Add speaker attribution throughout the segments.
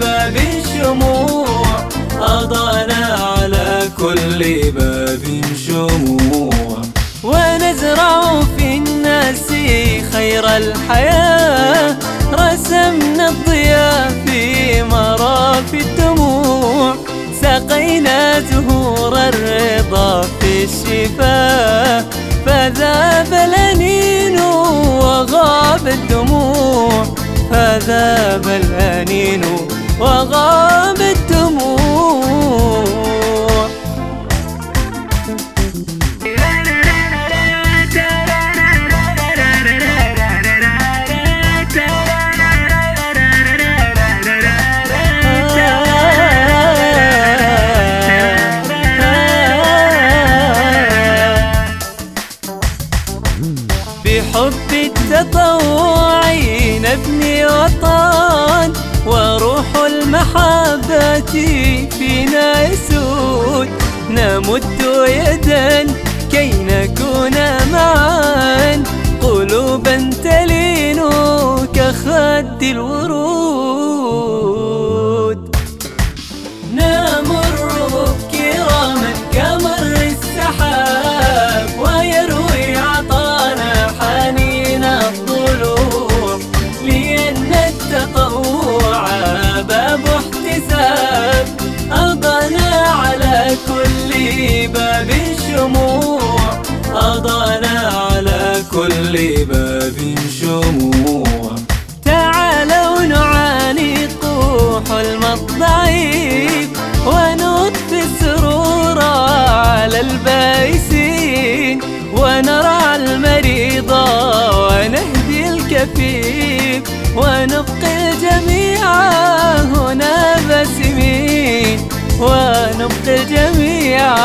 Speaker 1: باب شموع أضانا على كل باب شموع ونزرع في الناس خير الحياة رسمنا الضياء في مراف الدموع. سقينا زهور الرضا في الشفاه فذاب الأنين وغاب الدموع. فذاب الأنين وغاب الدموع نمد يدا كي نكون معا. قلوبا تلين كخد الورود. شموع أضانا على كل باب شموع. تعالوا نعانق حلم الضعيف ونطفي السرور على البائسين ونرعى المريض ونهدي الكفيف ونبقي الجميع هنا باسمين ونبقي الجميع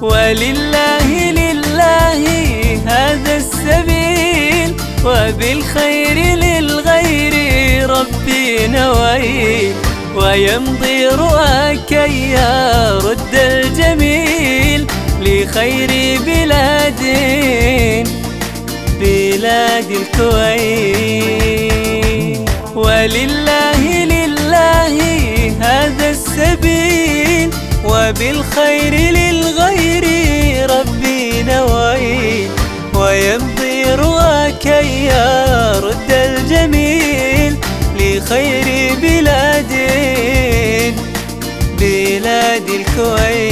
Speaker 1: ولله لله هذا السبيل وبالخير للغير ربي نويل ويمضي رؤاك يا رد الجميل لخير بلاد بلاد الكويت. ولله وبالخير للغير ربي نويل ويمضي رواك يا رد الجميل لخير بلاد بلاد الكويت.